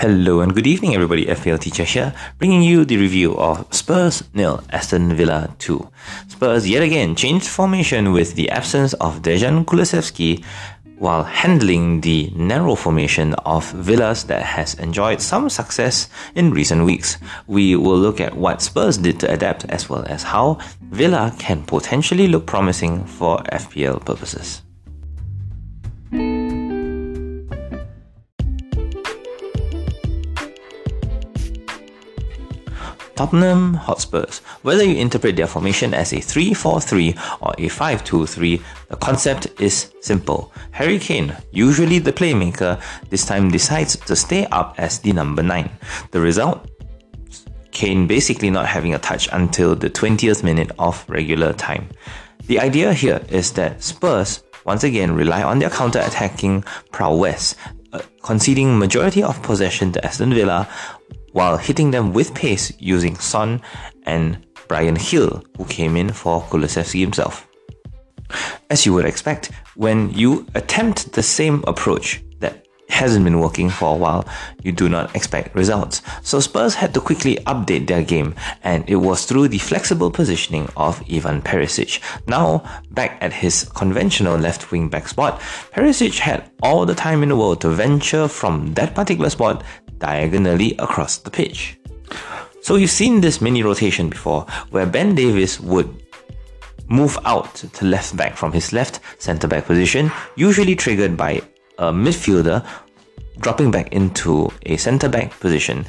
Hello and good evening, everybody. FPL teacher here, bringing you the review of Spurs nil, Aston Villa 2. Spurs yet again changed formation with the absence of Dejan Kulusevski while handling the narrow formation of Villas that has enjoyed some success in recent weeks. We will look at what Spurs did to adapt as well as how Villa can potentially look promising for FPL purposes. Tottenham Hotspurs. Whether you interpret their formation as a 3-4-3 or a 5-2-3, the concept is simple. Harry Kane, usually the playmaker, this time decides to stay up as the number 9. The result? Kane basically not having a touch until the 20th minute of regular time. The idea here is that Spurs once again rely on their counter-attacking prowess, uh, conceding majority of possession to Aston Villa while hitting them with pace using Son and Bryan Gil, who came in for Kulusevski himself. As you would expect, when you attempt the same approach hasn't been working for a while, you do not expect results. So Spurs had to quickly update their game, and it was through the flexible positioning of Ivan Perisic. Now, back at his conventional left wing back spot, Perisic had all the time in the world to venture from that particular spot diagonally across the pitch. So you've seen this mini rotation before, where Ben Davies would move out to left back from his left centre back position, usually triggered by a midfielder dropping back into a centre back position.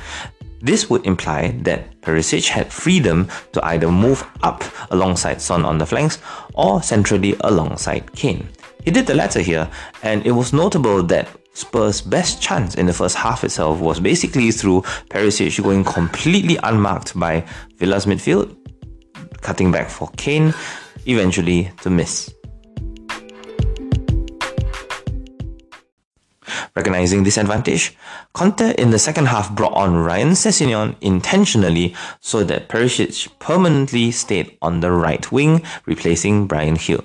This would imply that Perisic had freedom to either move up alongside Son on the flanks or centrally alongside Kane. He did the latter here, and it was notable that Spurs' best chance in the first half itself was basically through Perisic going completely unmarked by Villa's midfield, cutting back for Kane, eventually to miss. Recognizing this advantage, Conte in the second half brought on Ryan Sessegnon intentionally so that Perisic permanently stayed on the right wing, replacing Bryan Gil.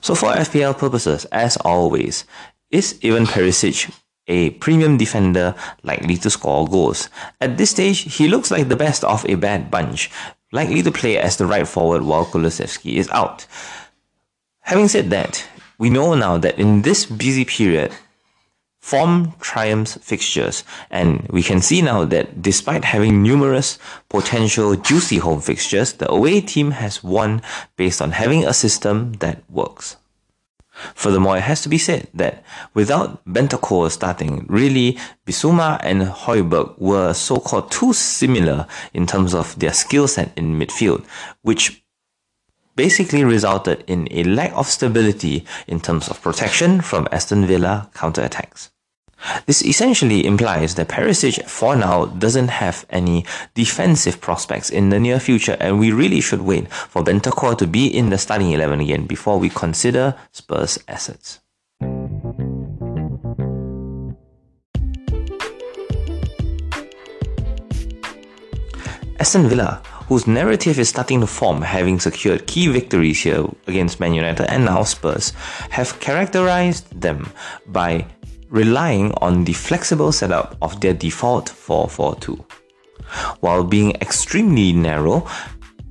So for FPL purposes, as always, is even Perisic a premium defender likely to score goals? At this stage, he looks like the best of a bad bunch, likely to play as the right forward while Kulusevski is out. Having said that, we know now that in this busy period, form triumphs fixtures, and we can see now that despite having numerous potential juicy home fixtures, the away team has won based on having a system that works. Furthermore, it has to be said that without Bentancur starting, really Bissouma and Højbjerg were so-called too similar in terms of their skill set in midfield, which basically resulted in a lack of stability in terms of protection from Aston Villa counterattacks. This essentially implies that Perisic for now doesn't have any defensive prospects in the near future and we really should wait for Bentancur to be in the starting 11 again before we consider Spurs assets. Aston Villa, whose narrative is starting to form having secured key victories here against Man United and now Spurs, have characterized them by relying on the flexible setup of their default 442. While being extremely narrow,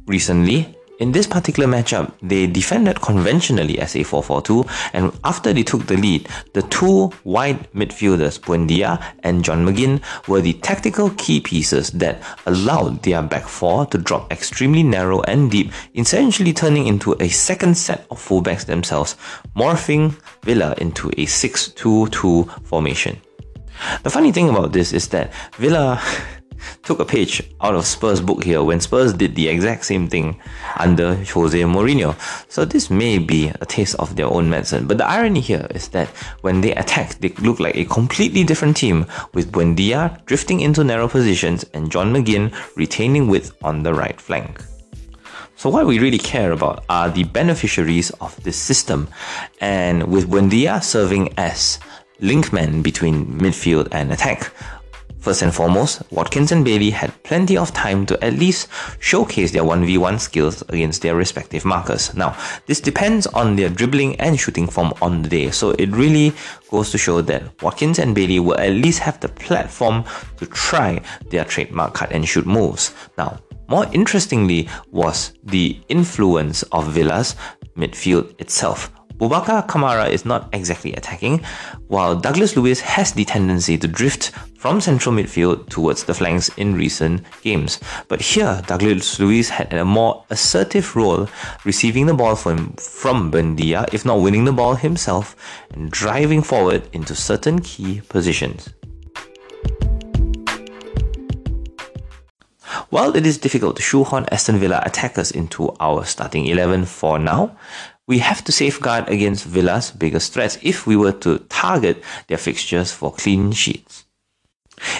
recently in this particular matchup, they defended conventionally as a 4-4-2 and after they took the lead, the two wide midfielders, Buendia and John McGinn, were the tactical key pieces that allowed their back four to drop extremely narrow and deep, essentially turning into a second set of fullbacks themselves, morphing Villa into a 6-2-2 formation. The funny thing about this is that Villa took a page out of Spurs' book here when Spurs did the exact same thing under Jose Mourinho. So this may be a taste of their own medicine. But the irony here is that when they attack, they look like a completely different team with Buendia drifting into narrow positions and John McGinn retaining width on the right flank. So what we really care about are the beneficiaries of this system, and with Buendia serving as linkman between midfield and attack, First and foremost, Watkins and Bailey had plenty of time to at least showcase their 1v1 skills against their respective markers. Now, this depends on their dribbling and shooting form on the day, so it really goes to show that Watkins and Bailey will at least have the platform to try their trademark cut and shoot moves. Now, more interestingly was the influence of Villa's midfield itself. Boubacar Kamara is not exactly attacking, while Douglas Luiz has the tendency to drift from central midfield towards the flanks in recent games. But here, Douglas Luiz had a more assertive role, receiving the ball from, from Buendia, if not winning the ball himself, and driving forward into certain key positions. While it is difficult to shoehorn Aston Villa attackers into our starting 11 for now, we have to safeguard against Villa's biggest threats if we were to target their fixtures for clean sheets.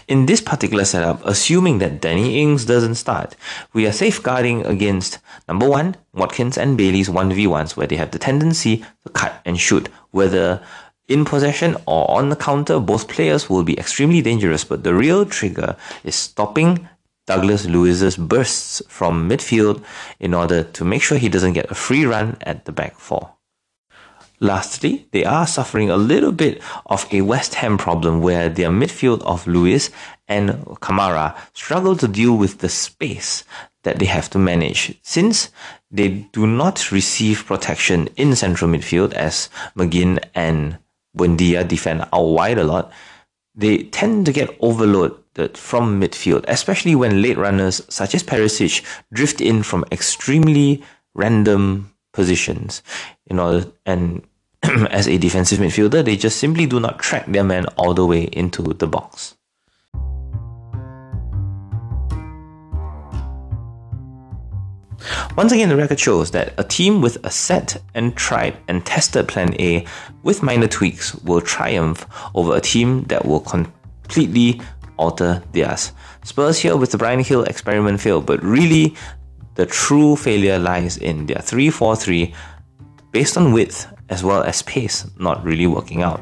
In this particular setup, assuming that Danny Ings doesn't start, we are safeguarding against number one, Watkins and Bailey's 1v1s, where they have the tendency to cut and shoot, whether in possession or on the counter, both players will be extremely dangerous, but the real trigger is stopping Douglas Luiz's bursts from midfield in order to make sure he doesn't get a free run at the back four. Lastly, they are suffering a little bit of a West Ham problem where their midfield of Luiz and Kamara struggle to deal with the space that they have to manage since they do not receive protection in central midfield as McGinn and Buendia defend out wide a lot. They tend to get overloaded from midfield, especially when late runners such as Perisic drift in from extremely random positions. In order and as a defensive midfielder, they just simply do not track their man all the way into the box. Once again, the record shows that a team with a set and tried and tested plan A with minor tweaks will triumph over a team that will completely alter theirs. Spurs here with the Bryan Gil experiment failed, but really the true failure lies in their 3 4 3 based on width as well as pace not really working out.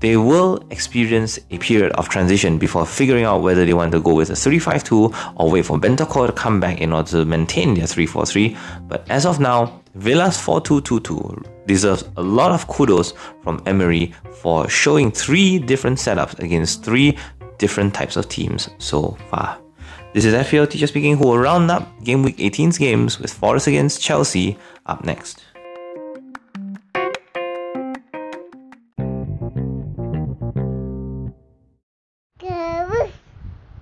They will experience a period of transition before figuring out whether they want to go with a 3-5-2 or wait for Bentancur to come back in order to maintain their 3-4-3. But as of now, Villa's 4-2-2-2 deserves a lot of kudos from Emery for showing three different setups against three different types of teams so far. This is FPL teacher speaking who will round up game week 18's games with Forest against Chelsea up next.